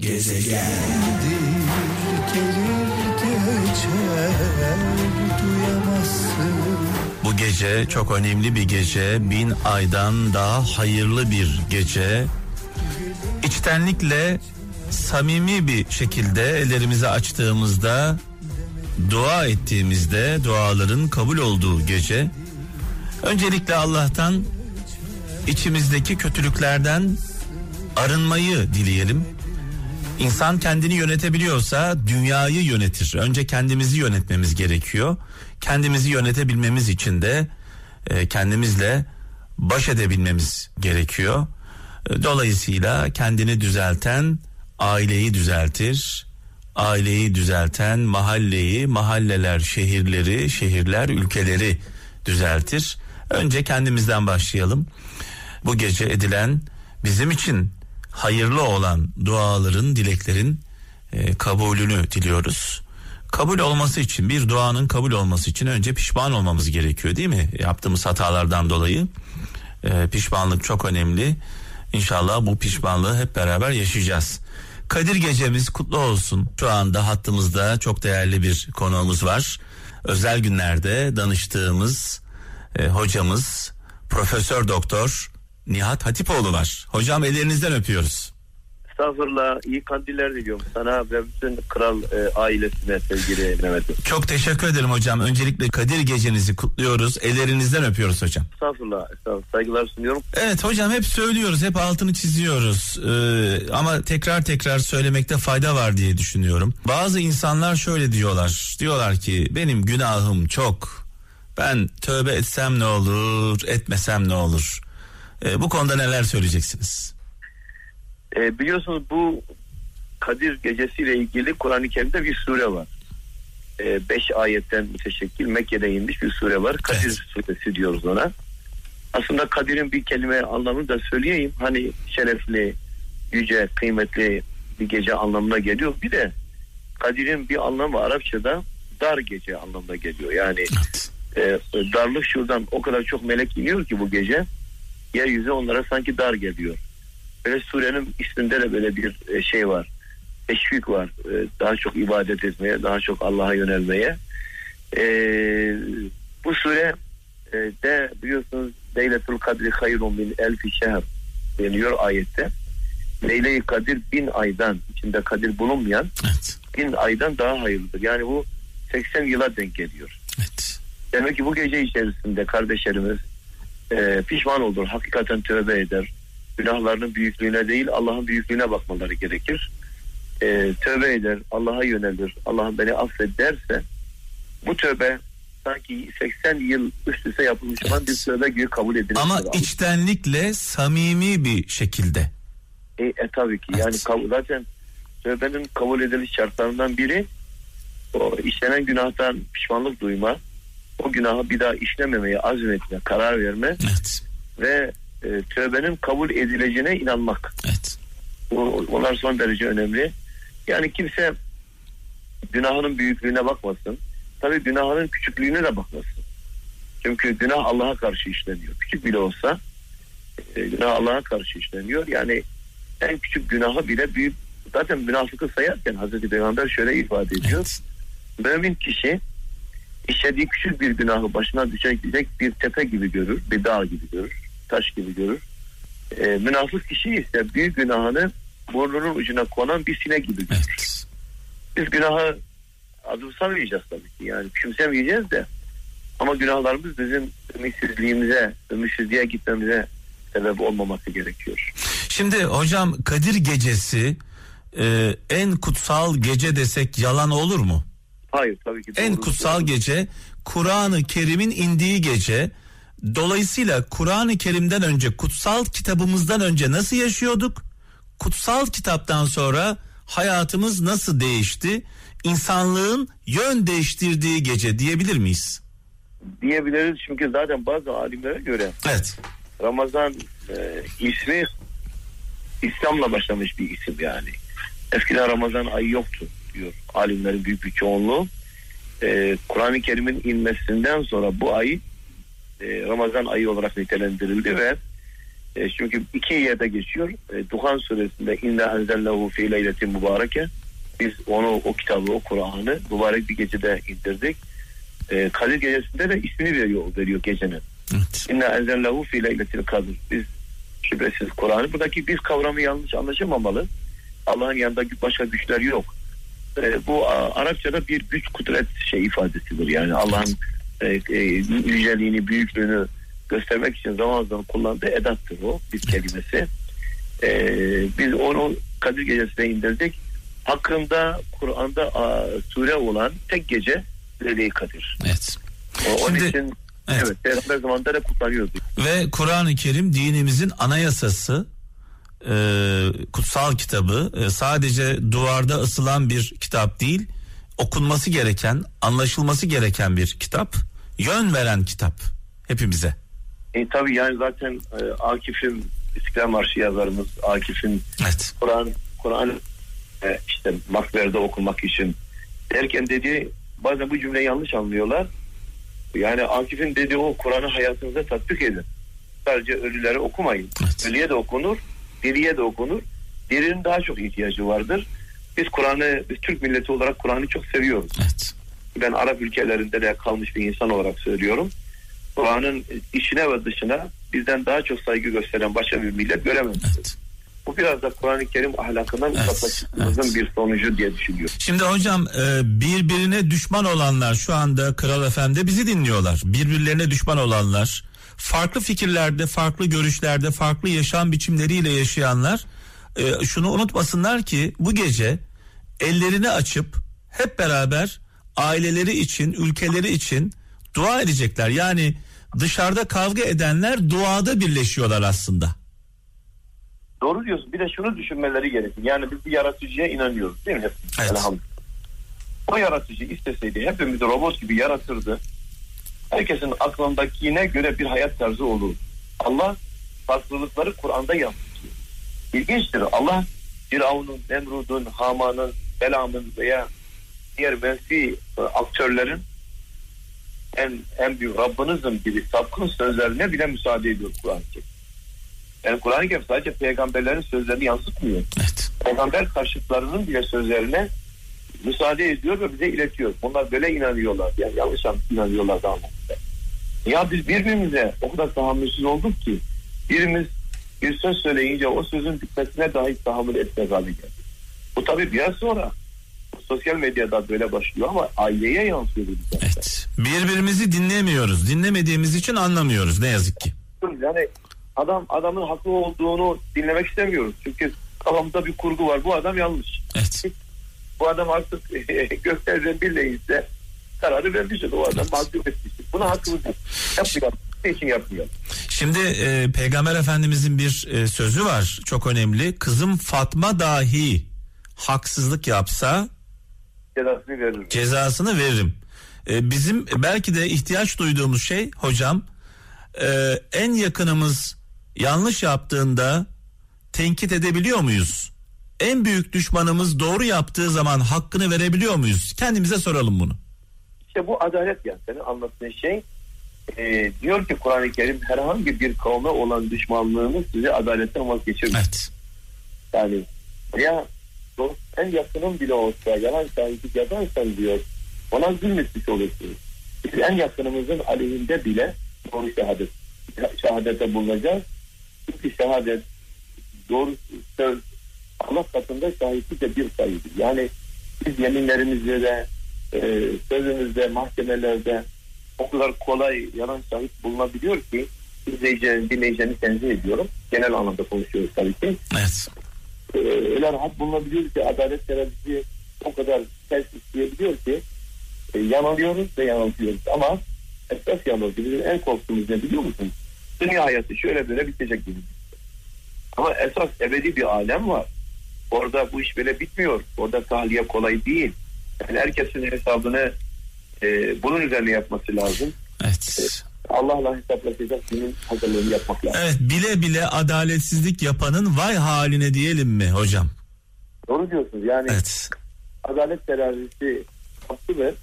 Gezegen Bu gece çok önemli bir gece, bin aydan daha hayırlı bir gece. İçtenlikle samimi bir şekilde ellerimizi açtığımızda dua ettiğimizde duaların kabul olduğu gece öncelikle Allah'tan içimizdeki kötülüklerden arınmayı dileyelim. İnsan kendini yönetebiliyorsa dünyayı yönetir. Önce kendimizi yönetmemiz gerekiyor. Kendimizi yönetebilmemiz için de e, kendimizle baş edebilmemiz gerekiyor. E, dolayısıyla kendini düzelten aileyi düzeltir. Aileyi düzelten mahalleyi, mahalleler şehirleri, şehirler ülkeleri düzeltir. Önce kendimizden başlayalım. Bu gece edilen bizim için hayırlı olan duaların, dileklerin e, kabulünü diliyoruz. Kabul olması için bir duanın kabul olması için önce pişman olmamız gerekiyor değil mi? Yaptığımız hatalardan dolayı e, pişmanlık çok önemli. İnşallah bu pişmanlığı hep beraber yaşayacağız. Kadir gecemiz kutlu olsun. Şu anda hattımızda çok değerli bir konuğumuz var. Özel günlerde danıştığımız e, hocamız Profesör Doktor Nihat Hatipoğlu var. Hocam ellerinizden öpüyoruz. Estağfurullah iyi kandiller diliyorum sana ve bütün kral e, ailesine sevgili Mehmet. Çok teşekkür ederim hocam. Öncelikle Kadir gecenizi kutluyoruz. Ellerinizden öpüyoruz hocam. Estağfurullah, estağfurullah. saygılar sunuyorum. Evet hocam hep söylüyoruz, hep altını çiziyoruz. Ee, ama tekrar tekrar söylemekte fayda var diye düşünüyorum. Bazı insanlar şöyle diyorlar. Diyorlar ki benim günahım çok. Ben tövbe etsem ne olur, etmesem ne olur? Ee, bu konuda neler söyleyeceksiniz? E, biliyorsunuz bu Kadir gecesiyle ilgili Kur'an-ı Kerim'de bir sure var. E, beş ayetten müteşekkil Mekke'de inmiş bir sure var. Kadir Evet. suresi diyoruz ona. Aslında Kadir'in bir kelime anlamını da söyleyeyim. Hani şerefli, yüce, kıymetli bir gece anlamına geliyor. Bir de Kadir'in bir anlamı Arapçada dar gece anlamına geliyor. Yani Evet. e, darlık şuradan o kadar çok melek iniyor ki bu gece yeryüzü onlara sanki dar geliyor. Böyle surenin isminde de böyle bir e, şey var. Teşvik var. E, Daha çok ibadet etmeye, daha çok Allah'a yönelmeye. E, bu sure de biliyorsunuz Leyletul Kadri hayrun min elfi şehr deniyor ayette. Leyle-i Kadir bin aydan içinde Kadir bulunmayan Evet. bin aydan daha hayırlıdır. Yani bu 80 yıla denk geliyor. Evet. Demek ki bu gece içerisinde kardeşlerimiz e, pişman olur. Hakikaten tövbe eder. Günahlarının büyüklüğüne değil Allah'ın büyüklüğüne bakmaları gerekir. E, tövbe eder. Allah'a yönelir. Allah'ım beni affet derse bu tövbe sanki 80 yıl üst üste yapılmış olan Evet. bir tövbe gibi kabul edilir. Ama içtenlikle samimi bir şekilde. E, e, tabii ki. Evet. Yani zaten tövbenin kabul ediliş şartlarından biri o işlenen günahtan pişmanlık duyma, o günahı bir daha işlememeye azmetme, karar verme Evet. ve e, tövbenin kabul edileceğine inanmak. Evet. Bu, bunlar son derece önemli. Yani kimse günahının büyüklüğüne bakmasın. Tabii günahının küçüklüğüne de bakmasın. Çünkü günah Allah'a karşı işleniyor. Küçük bile olsa e, günah Allah'a karşı işleniyor. Yani en küçük günahı bile büyük zaten münafıkı sayarken Hazreti Peygamber şöyle ifade ediyor. Evet. Mümin kişi işlediği küçük bir günahı başına düşecek bir tepe gibi görür, bir dağ gibi görür, taş gibi görür. E, münafık kişi ise büyük günahını burnunun ucuna konan bir sinek gibi görür. Evet. Biz günahı azımsamayacağız tabii ki yani küçümsemeyeceğiz de ama günahlarımız bizim ümitsizliğimize, ümitsizliğe gitmemize sebep olmaması gerekiyor. Şimdi hocam Kadir gecesi e, en kutsal gece desek yalan olur mu? Hayır tabii ki. En kutsal gece Kur'an-ı Kerim'in indiği gece. Dolayısıyla Kur'an-ı Kerim'den önce kutsal kitabımızdan önce nasıl yaşıyorduk? Kutsal kitaptan sonra hayatımız nasıl değişti? İnsanlığın yön değiştirdiği gece diyebilir miyiz? diyebiliriz çünkü zaten bazı alimlere göre Evet. Ramazan e, ismi İslam'la başlamış bir isim yani. Eskiden Ramazan ayı yoktu diyor alimlerin büyük bir çoğunluğu. E, Kur'an-ı Kerim'in inmesinden sonra bu ay e, Ramazan ayı olarak nitelendirildi ve E, çünkü iki yerde geçiyor. E, Duhan suresinde inna enzellehu fi leyletin mübareke. Biz onu o kitabı o Kur'an'ı mübarek bir gecede indirdik. E, Kadir gecesinde de ismini veriyor veriyor gecenin. Evet. İnna enzellehu fi leyletil kadir. Biz şüphesiz Kur'an'ı buradaki biz kavramı yanlış anlaşılmamalı. Allah'ın yanında başka güçler yok. E, bu Arapçada bir güç kudret şey ifadesidir. Yani Allah'ın e, e, yüceliğini, büyüklüğünü göstermek için zaman zaman kullandığı edattır o bir kelimesi. E, biz onu Kadir Gecesi'ne indirdik. Hakkında Kur'an'da sure olan tek gece Leyla-i Kadir. Evet. O, onun Şimdi- için Evet. evet, Peygamber zamanında da kutlanıyordu. Ve Kur'an-ı Kerim dinimizin anayasası, e, kutsal kitabı e, sadece duvarda asılan bir kitap değil, okunması gereken, anlaşılması gereken bir kitap, yön veren kitap hepimize. E, tabii yani zaten e, Akif'in İstiklal Marşı yazarımız Akif'in Evet. Kur'an Kur'an e, işte makberde okumak için derken dediği bazen bu cümleyi yanlış anlıyorlar. Yani Akif'in dediği o Kur'an'ı hayatınıza tatbik edin. Sadece ölülere okumayın. Evet. Ölüye de okunur, diriye de okunur. Dirinin daha çok ihtiyacı vardır. Biz Kur'an'ı, biz Türk milleti olarak Kur'an'ı çok seviyoruz. Evet. Ben Arap ülkelerinde de kalmış bir insan olarak söylüyorum. Kur'an'ın içine ve dışına bizden daha çok saygı gösteren başka bir millet göremezsiniz. Evet. Bu biraz da Kur'an-ı Kerim ahlakından Evet, uzaklaştığımızın evet. bir sonucu diye düşünüyorum. Şimdi hocam e, birbirine düşman olanlar şu anda Kral FM'de bizi dinliyorlar. Birbirlerine düşman olanlar, farklı fikirlerde, farklı görüşlerde, farklı yaşam biçimleriyle yaşayanlar e, şunu unutmasınlar ki bu gece ellerini açıp hep beraber aileleri için, ülkeleri için dua edecekler. Yani dışarıda kavga edenler duada birleşiyorlar aslında. Doğru diyorsun. Bir de şunu düşünmeleri gerekir. Yani biz bir yaratıcıya inanıyoruz değil mi? Evet. Elhamdülillah. O yaratıcı isteseydi hepimizi robot gibi yaratırdı. Herkesin aklındakine göre bir hayat tarzı olur. Allah farklılıkları Kur'an'da yansıtıyor. İlginçtir. Allah Firavun'un, Nemrud'un, Haman'ın, Belam'ın veya diğer menfi e, aktörlerin en, en büyük Rabbinizim gibi sapkın sözlerine bile müsaade ediyor Kur'an-ı Kerim. Yani Kur'an-ı Kerim sadece peygamberlerin sözlerini yansıtmıyor. Evet. Peygamber karşıtlarının bile sözlerine müsaade ediyor ve bize iletiyor. Bunlar böyle inanıyorlar. Yani yanlış inanıyorlar daha doğrusu. Ya biz birbirimize o kadar tahammülsüz olduk ki birimiz bir söz söyleyince o sözün bitmesine dahi tahammül etmez hale geldi. Bu tabii biraz sonra sosyal medyada böyle başlıyor ama aileye yansıyor. Evet. Birbirimizi dinlemiyoruz. Dinlemediğimiz için anlamıyoruz ne yazık ki. Yani adam adamın haklı olduğunu dinlemek istemiyoruz. Çünkü kafamızda bir kurgu var. Bu adam yanlış. Evet. Bu adam artık göklerden birleyince kararı vermiştir. O adam mahkum etmiştir. Buna hakkımız yok. Yapmayalım. İçin yapmayalım? Şimdi e, Peygamber Efendimizin bir e, sözü var çok önemli. Kızım Fatma dahi haksızlık yapsa Cezasını veririm. cezasını veririm. E, bizim belki de ihtiyaç duyduğumuz şey hocam e, en yakınımız yanlış yaptığında tenkit edebiliyor muyuz? En büyük düşmanımız doğru yaptığı zaman hakkını verebiliyor muyuz? Kendimize soralım bunu. İşte bu adalet yani senin anlattığın şey e, diyor ki Kur'an-ı Kerim herhangi bir kavme olan düşmanlığınız sizi adaletten vazgeçirmez. Evet. Yani ya dost en yakının bile olsa yalan şahitlik yaparsan diyor ona zulmetmiş olursunuz. Biz en yakınımızın aleyhinde bile doğru şehadet şehadete bulunacağız. Çünkü şehadet doğru söz Allah katında şahitlik de bir sayıdır. Yani biz yeminlerimizde de e, sözümüzde mahkemelerde o kadar kolay yalan şahit bulunabiliyor ki izleyicilerin dinleyicilerini tenzih ediyorum. Genel anlamda konuşuyoruz tabii ki Evet. e, öyle rahat bulunabiliyor ki adalet terazisi o kadar ters isteyebiliyor ki e, yanılıyoruz ve yanılıyoruz ama esas yanılıyoruz. Bizim en korktuğumuz ne biliyor musun? Dünya hayatı şöyle böyle bitecek gibi. Ama esas ebedi bir alem var. Orada bu iş böyle bitmiyor. Orada tahliye kolay değil. Yani herkesin hesabını e, bunun üzerine yapması lazım. Evet. Allah'la hesaplaşacak günün hazırlığını yapmak lazım. Evet bile bile adaletsizlik yapanın vay haline diyelim mi hocam? Doğru diyorsunuz. Yani Evet. adalet terazisi hakkı ve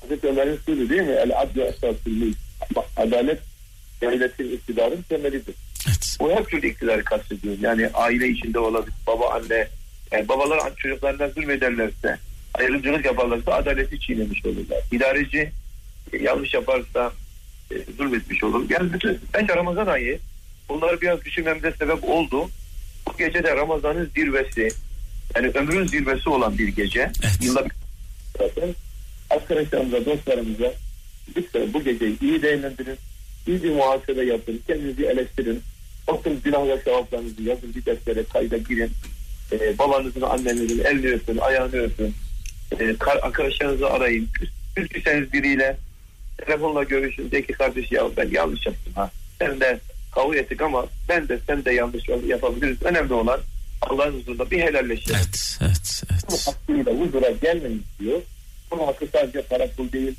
Hazreti Ömer'in sözü değil mi? El adlu. Adalet devletin iktidarın temelidir. Evet. Bu her türlü iktidarı kastediyor. Yani aile içinde olabilir. Baba, anne. Yani babalar çocuklarına zulmederlerse, ayrımcılık yaparlarsa adaleti çiğnemiş olurlar. İdareci e, yanlış yaparsa e, zulmetmiş olur. Yani bütün bence Ramazan ayı bunları biraz düşünmemize sebep oldu. Bu gece de Ramazan'ın zirvesi yani ömrün zirvesi olan bir gece. Evet. Yılda bir zaten. Arkadaşlarımıza, dostlarımıza lütfen bu geceyi iyi değerlendirin. İyi bir muhasebe yapın. Kendinizi eleştirin. Oturun günah ve sevaplarınızı yazın. Bir deftere kayda girin. Ee, babanızın, annenizin elini öpün, ayağını öpün. Kar- arkadaşlarınızı arayın. Küsküseniz biriyle telefonla görüşün. De ki kardeş ya ben yanlış yaptım ha. Sen de kavga ettik ama ben de sen de yanlış yapabiliriz. Önemli olan Allah'ın huzurunda bir helalleşelim. Evet, evet, Bu evet. hakkıyla huzura gelmeyin diyor. Kul hakkı sadece para pul değil.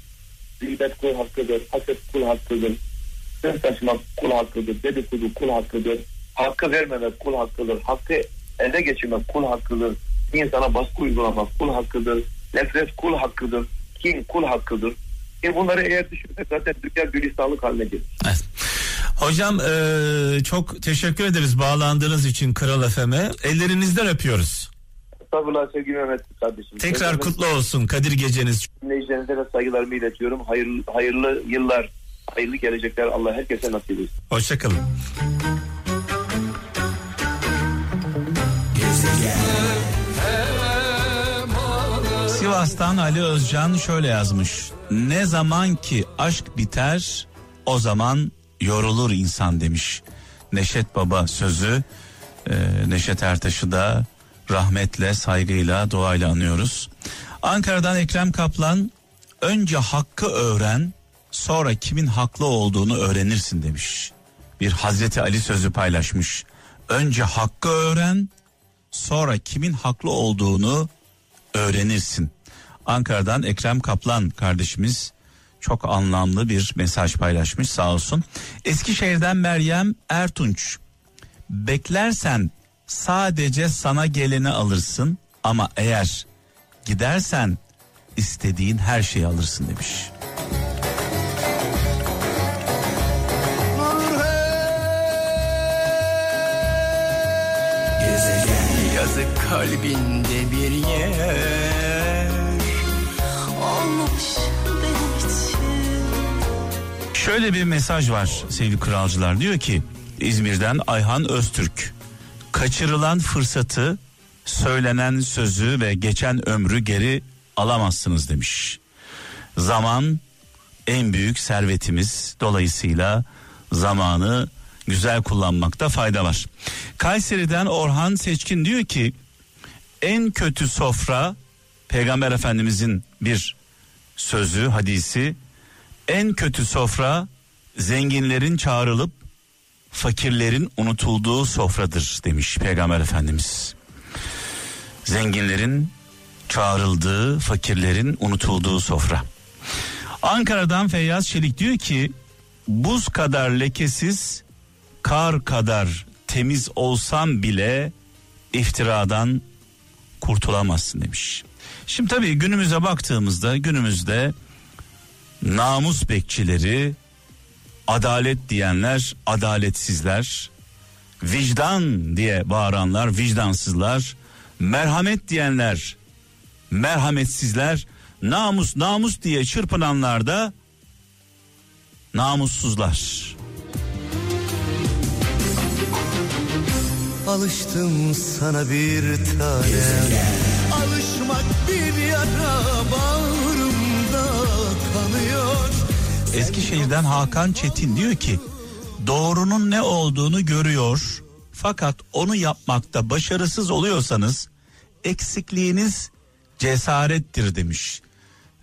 Gıybet kul hakkıdır. Haset kul hakkıdır. Söz taşımak kul hakkıdır. Dedikodu kul hakkıdır. Hakkı vermemek kul hakkıdır. Hakkı elde geçirmek kul hakkıdır. Bir insana baskı uygulamak kul hakkıdır. Nefret kul hakkıdır. Kin kul hakkıdır. E bunları eğer düşünsek zaten dünya gülistanlık haline gelir. evet. Hocam eee, çok teşekkür ederiz bağlandığınız için Kral FM'e. Ellerinizden öpüyoruz. Estağfurullah sevgili Mehmet kardeşim. Tekrar Sevgili kutlu olsun Kadir geceniz. dinleyicilerinize de saygılarımı iletiyorum. Hayırlı, hayırlı yıllar, hayırlı gelecekler Allah herkese nasip etsin. Hoşçakalın. Sivas'tan Ali Özcan şöyle yazmış. Ne zaman ki aşk biter o zaman yorulur insan demiş. Neşet Baba sözü e, Neşet Ertaş'ı da rahmetle saygıyla duayla anıyoruz. Ankara'dan Ekrem Kaplan önce hakkı öğren sonra kimin haklı olduğunu öğrenirsin demiş. Bir Hazreti Ali sözü paylaşmış. Önce hakkı öğren sonra kimin haklı olduğunu öğrenirsin. Ankara'dan Ekrem Kaplan kardeşimiz çok anlamlı bir mesaj paylaşmış sağ olsun. Eskişehir'den Meryem Ertunç. Beklersen sadece sana geleni alırsın ama eğer gidersen istediğin her şeyi alırsın demiş. Yazık kalbinde bir yer. Şöyle bir mesaj var sevgili kralcılar diyor ki İzmir'den Ayhan Öztürk kaçırılan fırsatı söylenen sözü ve geçen ömrü geri alamazsınız demiş. Zaman en büyük servetimiz dolayısıyla zamanı güzel kullanmakta fayda var. Kayseri'den Orhan Seçkin diyor ki en kötü sofra Peygamber Efendimizin bir sözü hadisi en kötü sofra zenginlerin çağrılıp fakirlerin unutulduğu sofradır demiş Peygamber Efendimiz. Zenginlerin çağrıldığı, fakirlerin unutulduğu sofra. Ankara'dan Feyyaz Çelik diyor ki buz kadar lekesiz, kar kadar temiz olsam bile iftiradan kurtulamazsın demiş. Şimdi tabii günümüze baktığımızda günümüzde namus bekçileri, adalet diyenler, adaletsizler, vicdan diye bağıranlar, vicdansızlar, merhamet diyenler, merhametsizler, namus namus diye çırpınanlar da namussuzlar. Alıştım sana bir tanem Alışmak bir yara bağrımda kanıyor Eskişehir'den Hakan Çetin diyor ki doğrunun ne olduğunu görüyor fakat onu yapmakta başarısız oluyorsanız eksikliğiniz cesarettir demiş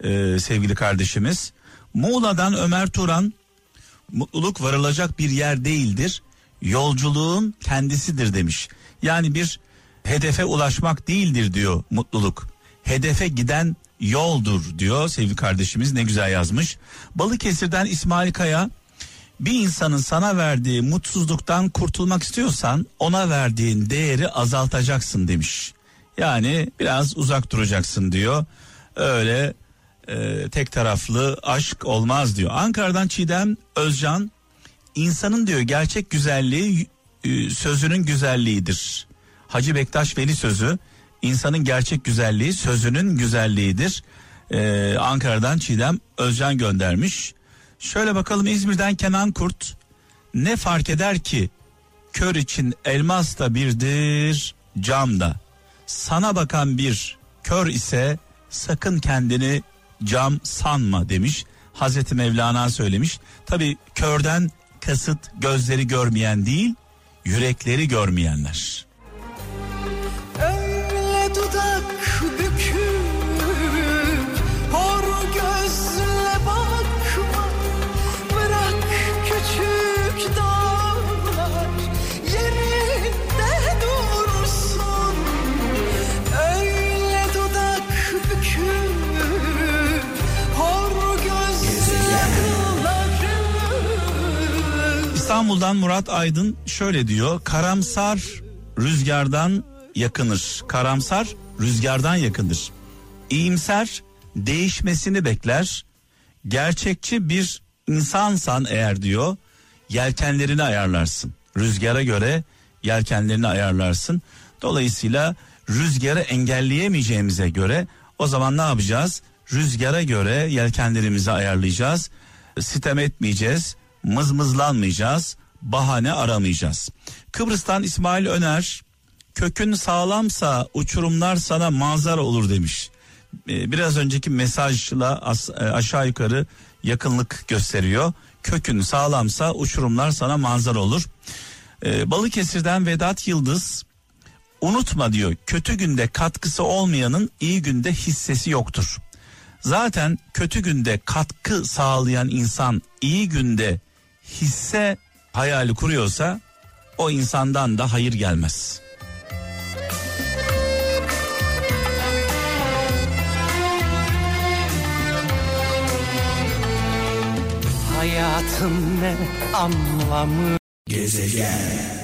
ee, sevgili kardeşimiz. Muğla'dan Ömer Turan mutluluk varılacak bir yer değildir yolculuğun kendisidir demiş. Yani bir hedefe ulaşmak değildir diyor mutluluk. Hedefe giden yoldur diyor sevgili kardeşimiz ne güzel yazmış. Balıkesir'den İsmail Kaya bir insanın sana verdiği mutsuzluktan kurtulmak istiyorsan ona verdiğin değeri azaltacaksın demiş. Yani biraz uzak duracaksın diyor. Öyle e, tek taraflı aşk olmaz diyor. Ankara'dan Çiğdem Özcan insanın diyor gerçek güzelliği e, sözünün güzelliğidir. Hacı Bektaş Veli sözü insanın gerçek güzelliği sözünün güzelliğidir. Ee, Ankara'dan Çiğdem Özcan göndermiş. Şöyle bakalım İzmir'den Kenan Kurt. Ne fark eder ki kör için elmas da birdir cam da. Sana bakan bir kör ise sakın kendini cam sanma demiş. Hazreti Mevlana söylemiş. Tabi körden kasıt gözleri görmeyen değil yürekleri görmeyenler. İstanbul'dan Murat Aydın şöyle diyor. Karamsar rüzgardan yakınır. Karamsar rüzgardan yakındır. İyimser değişmesini bekler. Gerçekçi bir insansan eğer diyor yelkenlerini ayarlarsın. Rüzgara göre yelkenlerini ayarlarsın. Dolayısıyla rüzgarı engelleyemeyeceğimize göre o zaman ne yapacağız? Rüzgara göre yelkenlerimizi ayarlayacağız. Sitem etmeyeceğiz, mızmızlanmayacağız, bahane aramayacağız. Kıbrıs'tan İsmail Öner kökün sağlamsa uçurumlar sana manzara olur demiş. Ee, Biraz önceki mesajla e, aşağı yukarı yakınlık gösteriyor. Kökün sağlamsa uçurumlar sana manzara olur. Ee, Balıkesir'den Vedat Yıldız unutma diyor kötü günde katkısı olmayanın iyi günde hissesi yoktur. Zaten kötü günde katkı sağlayan insan iyi günde hisse hayali kuruyorsa o insandan da hayır gelmez. Hayatın ne anlamı Gezegen